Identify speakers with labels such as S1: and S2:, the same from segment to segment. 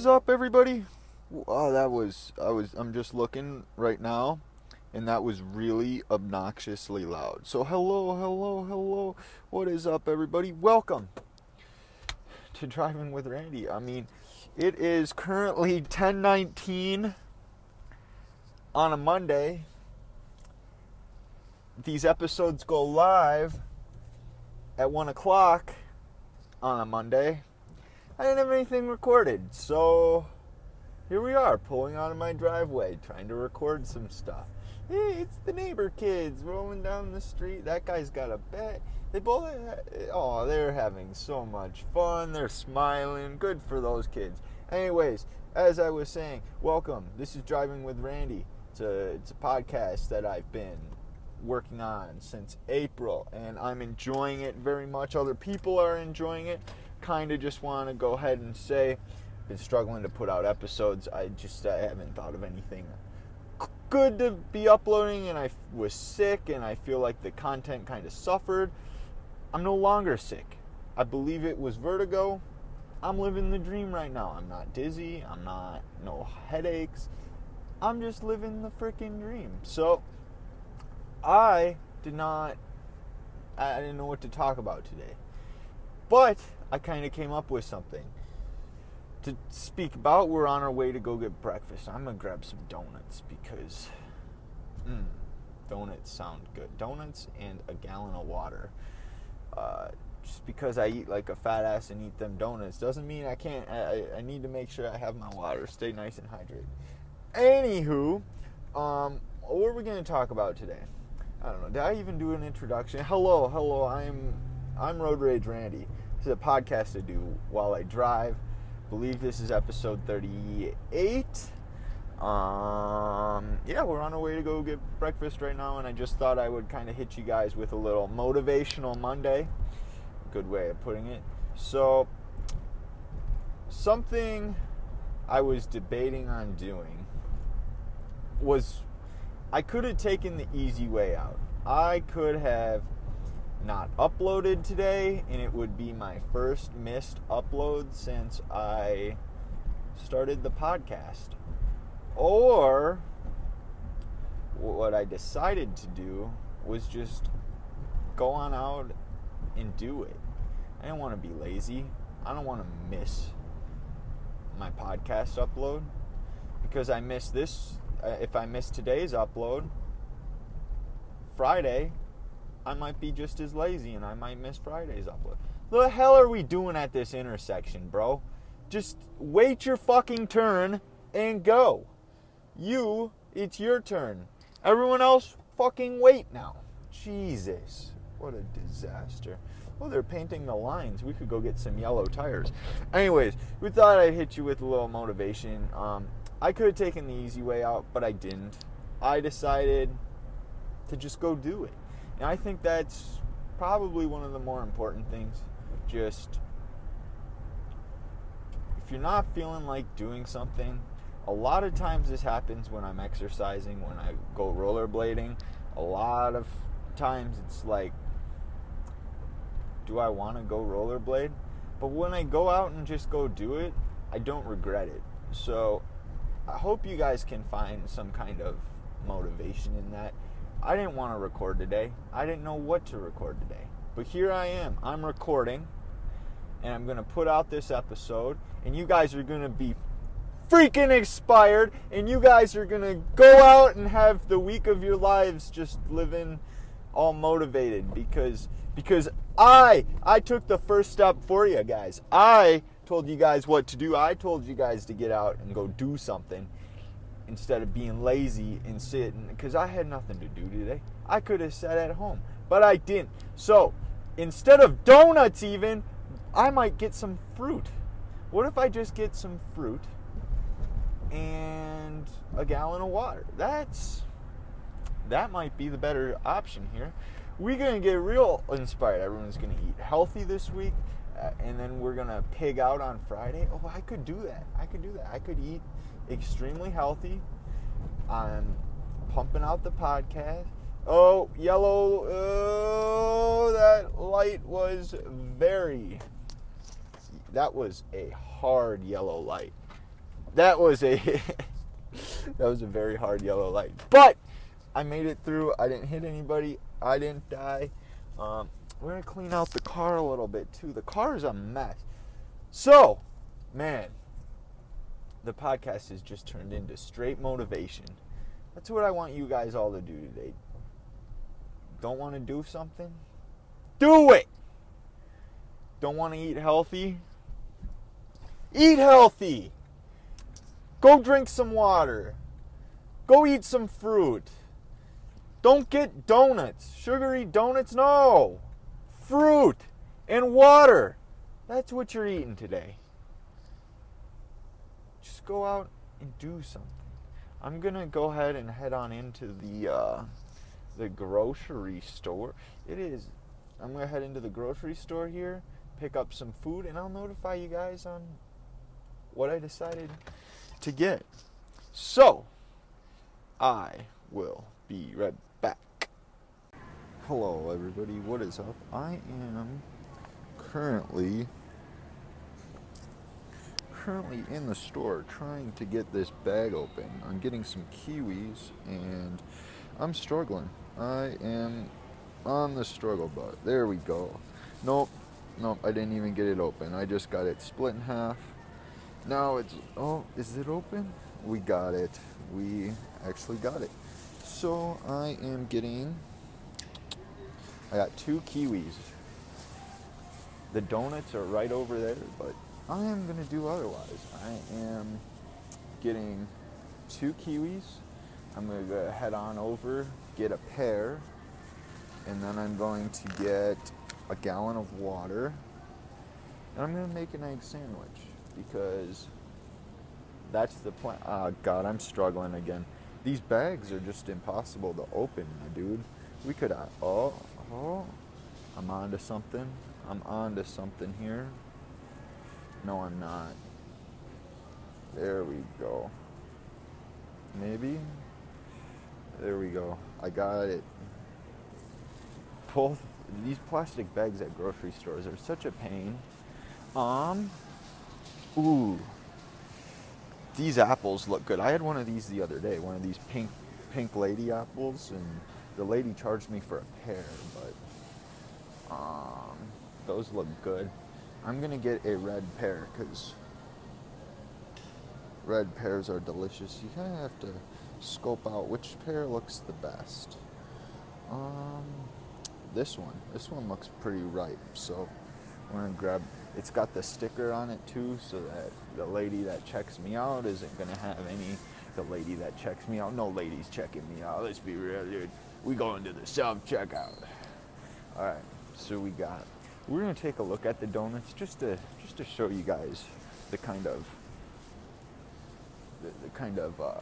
S1: is up, everybody? Oh, that was I was I'm just looking right now, and that was really obnoxiously loud. So hello, hello, hello. What is up, everybody? Welcome to Driving with Randy. I mean, it is currently 10:19 on a Monday. These episodes go live at one o'clock on a Monday. I didn't have anything recorded, so here we are, pulling out of my driveway, trying to record some stuff. Hey, it's the neighbor kids rolling down the street. That guy's got a bet. They both, oh, they're having so much fun. They're smiling. Good for those kids. Anyways, as I was saying, welcome. This is Driving with Randy. It's a, it's a podcast that I've been working on since April, and I'm enjoying it very much. Other people are enjoying it kind of just want to go ahead and say, I've been struggling to put out episodes. I just I haven't thought of anything good to be uploading, and I was sick, and I feel like the content kind of suffered. I'm no longer sick. I believe it was vertigo. I'm living the dream right now. I'm not dizzy. I'm not no headaches. I'm just living the freaking dream. So I did not I didn't know what to talk about today. But I kind of came up with something to speak about. We're on our way to go get breakfast. I'm gonna grab some donuts because mm, donuts sound good. Donuts and a gallon of water. Uh, just because I eat like a fat ass and eat them donuts doesn't mean I can't. I, I need to make sure I have my water, stay nice and hydrated. Anywho, um, what are we gonna talk about today? I don't know. Did I even do an introduction? Hello, hello. I'm I'm Road Rage Randy. Is a podcast I do while I drive. I believe this is episode 38. Um, yeah, we're on our way to go get breakfast right now, and I just thought I would kind of hit you guys with a little motivational Monday. Good way of putting it. So, something I was debating on doing was I could have taken the easy way out. I could have not uploaded today, and it would be my first missed upload since I started the podcast. Or what I decided to do was just go on out and do it. I don't want to be lazy. I don't want to miss my podcast upload because I miss this. Uh, if I miss today's upload, Friday, I might be just as lazy and I might miss Friday's upload. The hell are we doing at this intersection, bro? Just wait your fucking turn and go. You, it's your turn. Everyone else, fucking wait now. Jesus, what a disaster. Oh, they're painting the lines. We could go get some yellow tires. Anyways, we thought I'd hit you with a little motivation. Um, I could have taken the easy way out, but I didn't. I decided to just go do it. And I think that's probably one of the more important things. Just if you're not feeling like doing something, a lot of times this happens when I'm exercising, when I go rollerblading. A lot of times it's like, do I want to go rollerblade? But when I go out and just go do it, I don't regret it. So I hope you guys can find some kind of motivation in that. I didn't want to record today. I didn't know what to record today. But here I am. I'm recording and I'm going to put out this episode and you guys are going to be freaking expired and you guys are going to go out and have the week of your lives just living all motivated because because I I took the first step for you guys. I told you guys what to do. I told you guys to get out and go do something instead of being lazy and sitting because I had nothing to do today. I could have sat at home, but I didn't. So instead of donuts, even, I might get some fruit. What if I just get some fruit and a gallon of water? That's that might be the better option here. We're gonna get real inspired. Everyone's gonna eat healthy this week, uh, and then we're gonna pig out on Friday. Oh, I could do that. I could do that. I could eat extremely healthy. I'm pumping out the podcast. Oh, yellow. Oh, that light was very. That was a hard yellow light. that was a that was a very hard yellow light. But I made it through. I didn't hit anybody. I didn't die. Um, we're gonna clean out the car a little bit too. The car is a mess. So, man, the podcast has just turned into straight motivation. That's what I want you guys all to do today. Don't want to do something? Do it! Don't want to eat healthy? Eat healthy! Go drink some water. Go eat some fruit. Don't get donuts. Sugary donuts, no. Fruit and water. That's what you're eating today. Just go out and do something. I'm gonna go ahead and head on into the uh, the grocery store. It is. I'm gonna head into the grocery store here, pick up some food, and I'll notify you guys on what I decided to get. So, I will be right back. Hello, everybody. What is up? I am currently currently in the store trying to get this bag open. I'm getting some kiwis and I'm struggling. I am on the struggle bus. There we go. Nope, nope, I didn't even get it open. I just got it split in half. Now it's, oh, is it open? We got it. We actually got it. So I am getting, I got two kiwis. The donuts are right over there, but I am going to do otherwise. I am getting two kiwis. I'm going to go head on over, get a pear, and then I'm going to get a gallon of water. And I'm going to make an egg sandwich because that's the plan. Oh, God, I'm struggling again. These bags are just impossible to open, my dude. We could, oh, oh, I'm on to something. I'm on to something here. No, I'm not. There we go. Maybe? There we go. I got it. Both these plastic bags at grocery stores are such a pain. Um, ooh, these apples look good. I had one of these the other day, one of these pink, pink lady apples, and the lady charged me for a pear, but um, those look good. I'm gonna get a red pear because red pears are delicious. You kind of have to scope out which pear looks the best. Um, this one. This one looks pretty ripe, so I'm gonna grab. It's got the sticker on it too, so that the lady that checks me out isn't gonna have any. The lady that checks me out, no ladies checking me out. Let's be real, dude. We going to the self checkout. All right, so we got we're gonna take a look at the donuts just to just to show you guys the kind of the, the kind of uh,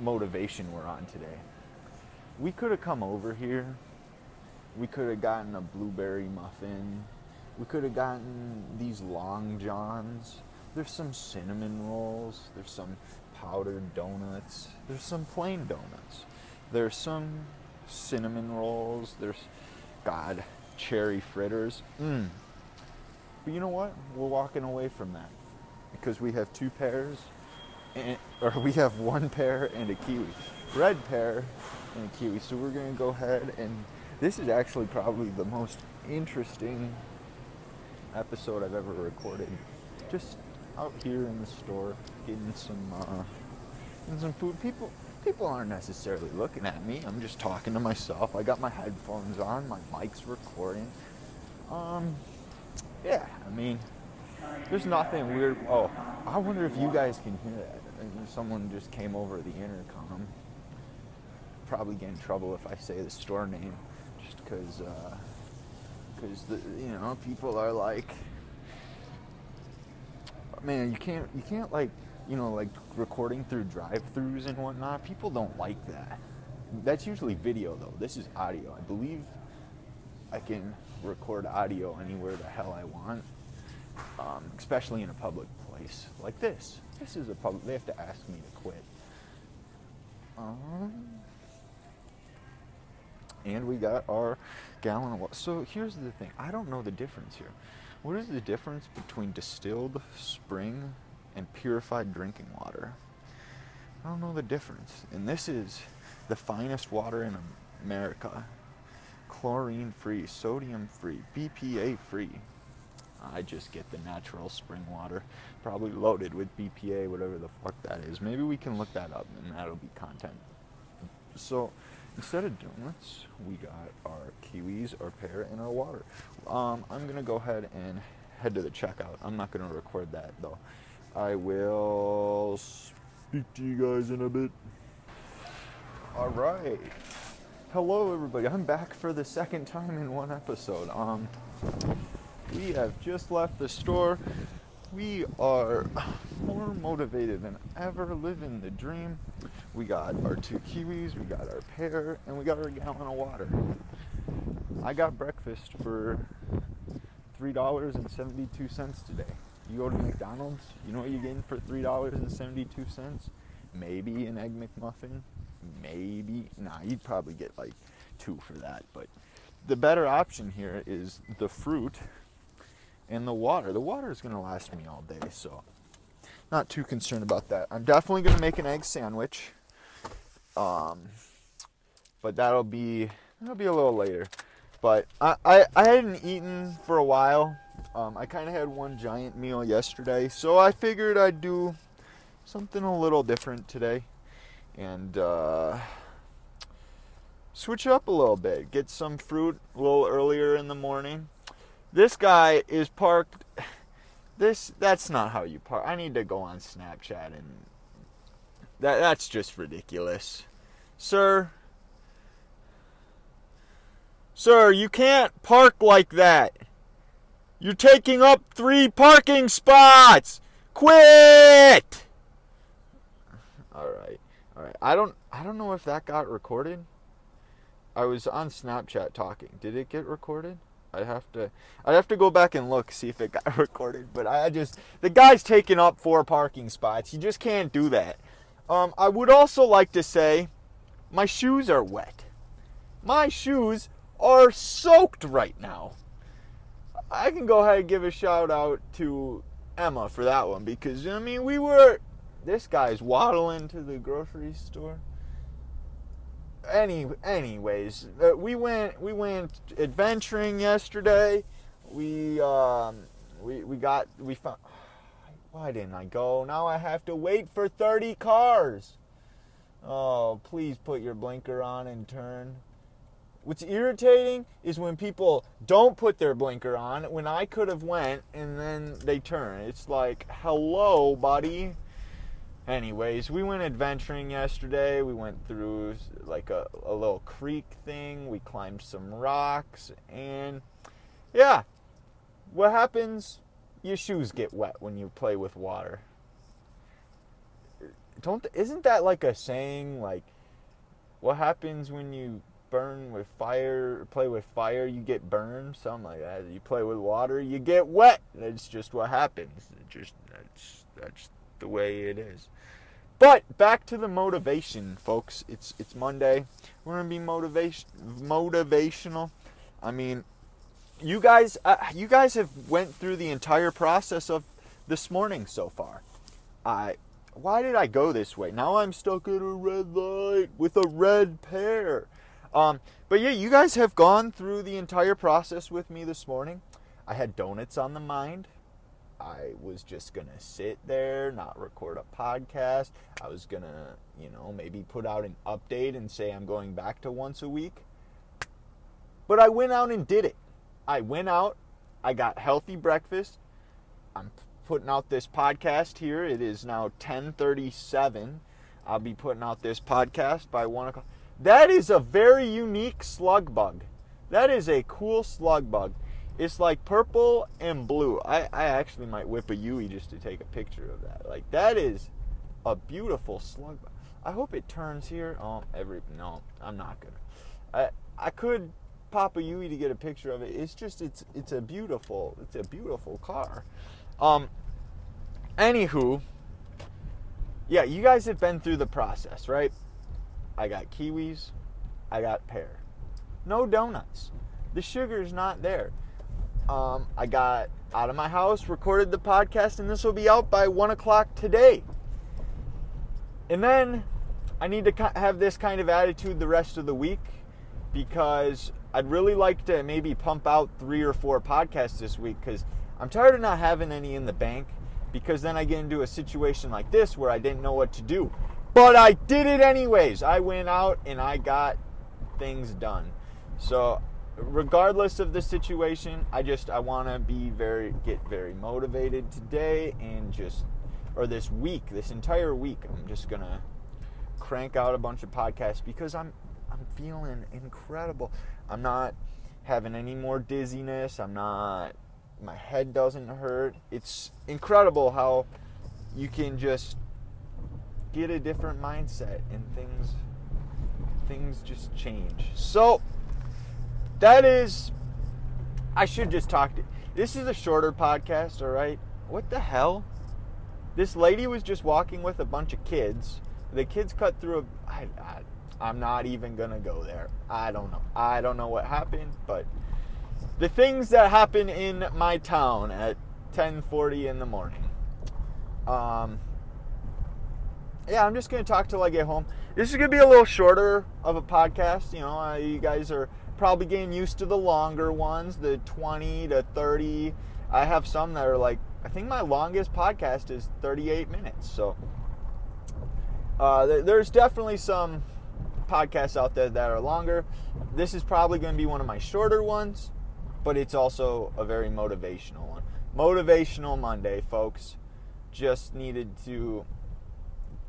S1: motivation we're on today. We could have come over here. We could have gotten a blueberry muffin. We could have gotten these long johns. There's some cinnamon rolls. There's some powdered donuts. There's some plain donuts. There's some cinnamon rolls. There's God, cherry fritters. Mm. But you know what? We're walking away from that because we have two pears, and, or we have one pear and a kiwi, red pear and a kiwi. So we're gonna go ahead and this is actually probably the most interesting episode I've ever recorded. Just out here in the store, getting some uh, getting some food. People people aren't necessarily looking at me. I'm just talking to myself. I got my headphones on, my mic's recording. Um, yeah, I mean, there's nothing weird. Oh, I wonder if you guys can hear that. Someone just came over the intercom. Probably get in trouble if I say the store name, just because, because uh, you know people are like, man, you can't, you can't like you know, like recording through drive-throughs and whatnot, people don't like that. That's usually video though. This is audio. I believe I can record audio anywhere the hell I want, um, especially in a public place like this. This is a public. They have to ask me to quit. Um, and we got our gallon of water. So here's the thing. I don't know the difference here. What is the difference between distilled spring and purified drinking water. I don't know the difference. And this is the finest water in America. Chlorine free, sodium free, BPA free. I just get the natural spring water, probably loaded with BPA, whatever the fuck that is. Maybe we can look that up and that'll be content. So instead of donuts, we got our kiwis, our pear, and our water. Um, I'm gonna go ahead and head to the checkout. I'm not gonna record that though. I will speak to you guys in a bit. All right. Hello, everybody. I'm back for the second time in one episode. Um, we have just left the store. We are more motivated than ever, living the dream. We got our two kiwis, we got our pear, and we got our gallon of water. I got breakfast for $3.72 today. You go to McDonald's, you know what you're getting for $3.72? Maybe an Egg McMuffin, maybe. Nah, you'd probably get like two for that. But the better option here is the fruit and the water. The water is going to last me all day, so not too concerned about that. I'm definitely going to make an egg sandwich. Um, but that'll be that'll be a little later. But I, I, I hadn't eaten for a while. Um, I kind of had one giant meal yesterday, so I figured I'd do something a little different today and uh, switch up a little bit. Get some fruit a little earlier in the morning. This guy is parked. This that's not how you park. I need to go on Snapchat and that that's just ridiculous, sir. Sir, you can't park like that. You're taking up three parking spots. Quit. All right. All right. I don't I don't know if that got recorded. I was on Snapchat talking. Did it get recorded? I have to I'd have to go back and look see if it got recorded, but I just the guy's taking up four parking spots. You just can't do that. Um, I would also like to say my shoes are wet. My shoes are soaked right now. I can go ahead and give a shout out to Emma for that one because I mean we were this guy's waddling to the grocery store. Any, anyways, uh, we went we went adventuring yesterday. We um, we we got we found. Why didn't I go? Now I have to wait for 30 cars. Oh, please put your blinker on and turn. What's irritating is when people don't put their blinker on when I could have went and then they turn. It's like, "Hello, buddy." anyways, we went adventuring yesterday. We went through like a, a little creek thing. We climbed some rocks, and yeah, what happens? Your shoes get wet when you play with water. Don't isn't that like a saying? Like, what happens when you burn with fire? Play with fire, you get burned. Something like that. You play with water, you get wet. That's just what happens. It just that's that's the way it is. But back to the motivation, folks. It's it's Monday. We're gonna be motivation motivational. I mean, you guys, uh, you guys have went through the entire process of this morning so far. I, why did I go this way? Now I'm stuck at a red light with a red pear. Um, but yeah, you guys have gone through the entire process with me this morning. I had donuts on the mind. I was just going to sit there, not record a podcast. I was going to, you know, maybe put out an update and say I'm going back to once a week. But I went out and did it. I went out, I got healthy breakfast. I'm putting out this podcast here. It is now 1037. I'll be putting out this podcast by 1 o'clock. That is a very unique slug bug. That is a cool slug bug. It's like purple and blue. I, I actually might whip a Yui just to take a picture of that. Like that is a beautiful slug. Bug. I hope it turns here. Oh, every no, I'm not gonna. I I could pop a Yui to get a picture of it. It's just it's it's a beautiful it's a beautiful car. Um. Anywho, yeah, you guys have been through the process, right? I got kiwis, I got pear. No donuts. The sugar's not there um, I got out of my house, recorded the podcast, and this will be out by one o'clock today. And then I need to have this kind of attitude the rest of the week because I'd really like to maybe pump out three or four podcasts this week because I'm tired of not having any in the bank because then I get into a situation like this where I didn't know what to do. But I did it anyways. I went out and I got things done. So regardless of the situation, I just I want to be very get very motivated today and just or this week, this entire week. I'm just going to crank out a bunch of podcasts because I'm I'm feeling incredible. I'm not having any more dizziness. I'm not my head doesn't hurt. It's incredible how you can just get a different mindset and things things just change. So that is I should just talk to this is a shorter podcast, all right? What the hell? This lady was just walking with a bunch of kids. The kids cut through a I, I I'm not even gonna go there. I don't know. I don't know what happened, but the things that happen in my town at 10:40 in the morning. Um, yeah, I'm just gonna talk till I get home. This is gonna be a little shorter of a podcast. You know, uh, you guys are probably getting used to the longer ones, the 20 to 30. I have some that are like, I think my longest podcast is 38 minutes. So uh, there's definitely some podcasts out there that are longer. This is probably going to be one of my shorter ones, but it's also a very motivational one. Motivational Monday, folks. Just needed to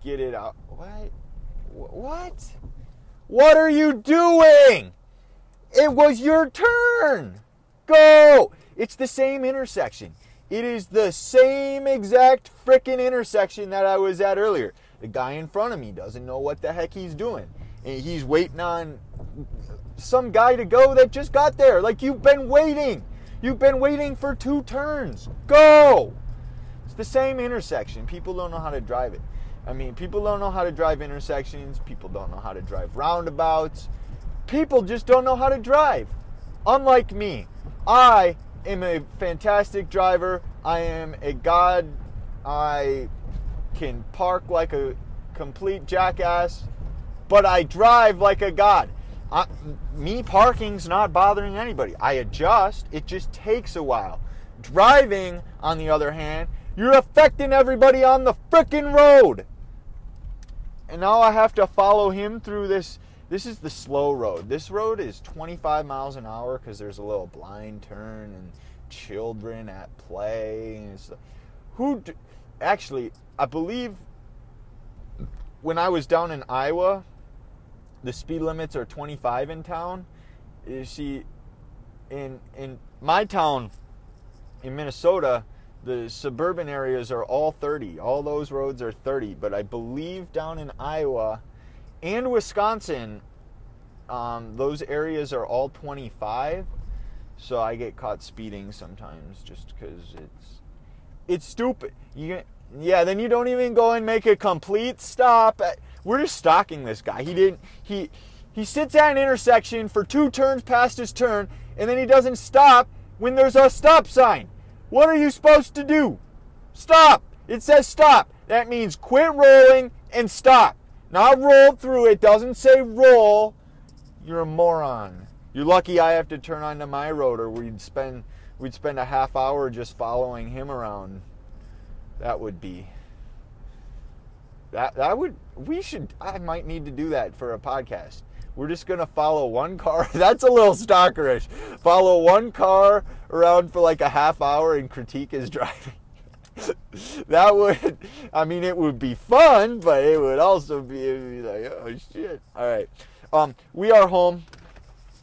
S1: get it out. What? What? What are you doing? It was your turn. Go. It's the same intersection. It is the same exact freaking intersection that I was at earlier. The guy in front of me doesn't know what the heck he's doing and he's waiting on some guy to go that just got there. Like you've been waiting. You've been waiting for two turns. Go! It's the same intersection. People don't know how to drive it. I mean, people don't know how to drive intersections. People don't know how to drive roundabouts. People just don't know how to drive. Unlike me, I am a fantastic driver. I am a god. I can park like a complete jackass but I drive like a god. I, me parking's not bothering anybody. I adjust, it just takes a while. Driving, on the other hand, you're affecting everybody on the freaking road. And now I have to follow him through this. This is the slow road. This road is 25 miles an hour because there's a little blind turn and children at play. who actually, I believe when I was down in Iowa, the speed limits are 25 in town. You see, in in my town, in Minnesota, the suburban areas are all 30. All those roads are 30. But I believe down in Iowa and Wisconsin, um, those areas are all 25. So I get caught speeding sometimes just because it's it's stupid. You yeah, then you don't even go and make a complete stop. We're just stalking this guy. He didn't. He he sits at an intersection for two turns past his turn, and then he doesn't stop when there's a stop sign. What are you supposed to do? Stop. It says stop. That means quit rolling and stop. Not roll through. It doesn't say roll. You're a moron. You're lucky I have to turn onto my road, or we'd spend we'd spend a half hour just following him around. That would be that that would we should I might need to do that for a podcast. We're just gonna follow one car. That's a little stalkerish. Follow one car around for like a half hour and critique his driving. that would, I mean, it would be fun, but it would also be, be like, oh shit. All right, um, we are home.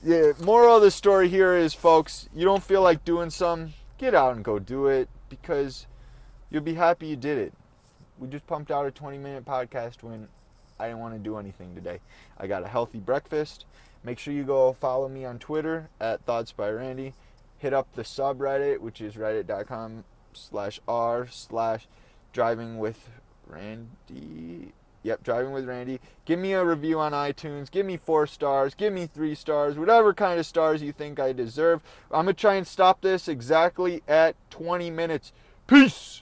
S1: The moral of the story here is, folks, you don't feel like doing some, get out and go do it because you'll be happy you did it we just pumped out a 20 minute podcast when I didn't want to do anything today. I got a healthy breakfast. Make sure you go follow me on Twitter at Thoughts by Randy. Hit up the subreddit, which is reddit.com slash r slash driving with Randy. Yep, Driving with Randy. Give me a review on iTunes. Give me four stars. Give me three stars. Whatever kind of stars you think I deserve. I'm going to try and stop this exactly at 20 minutes. Peace!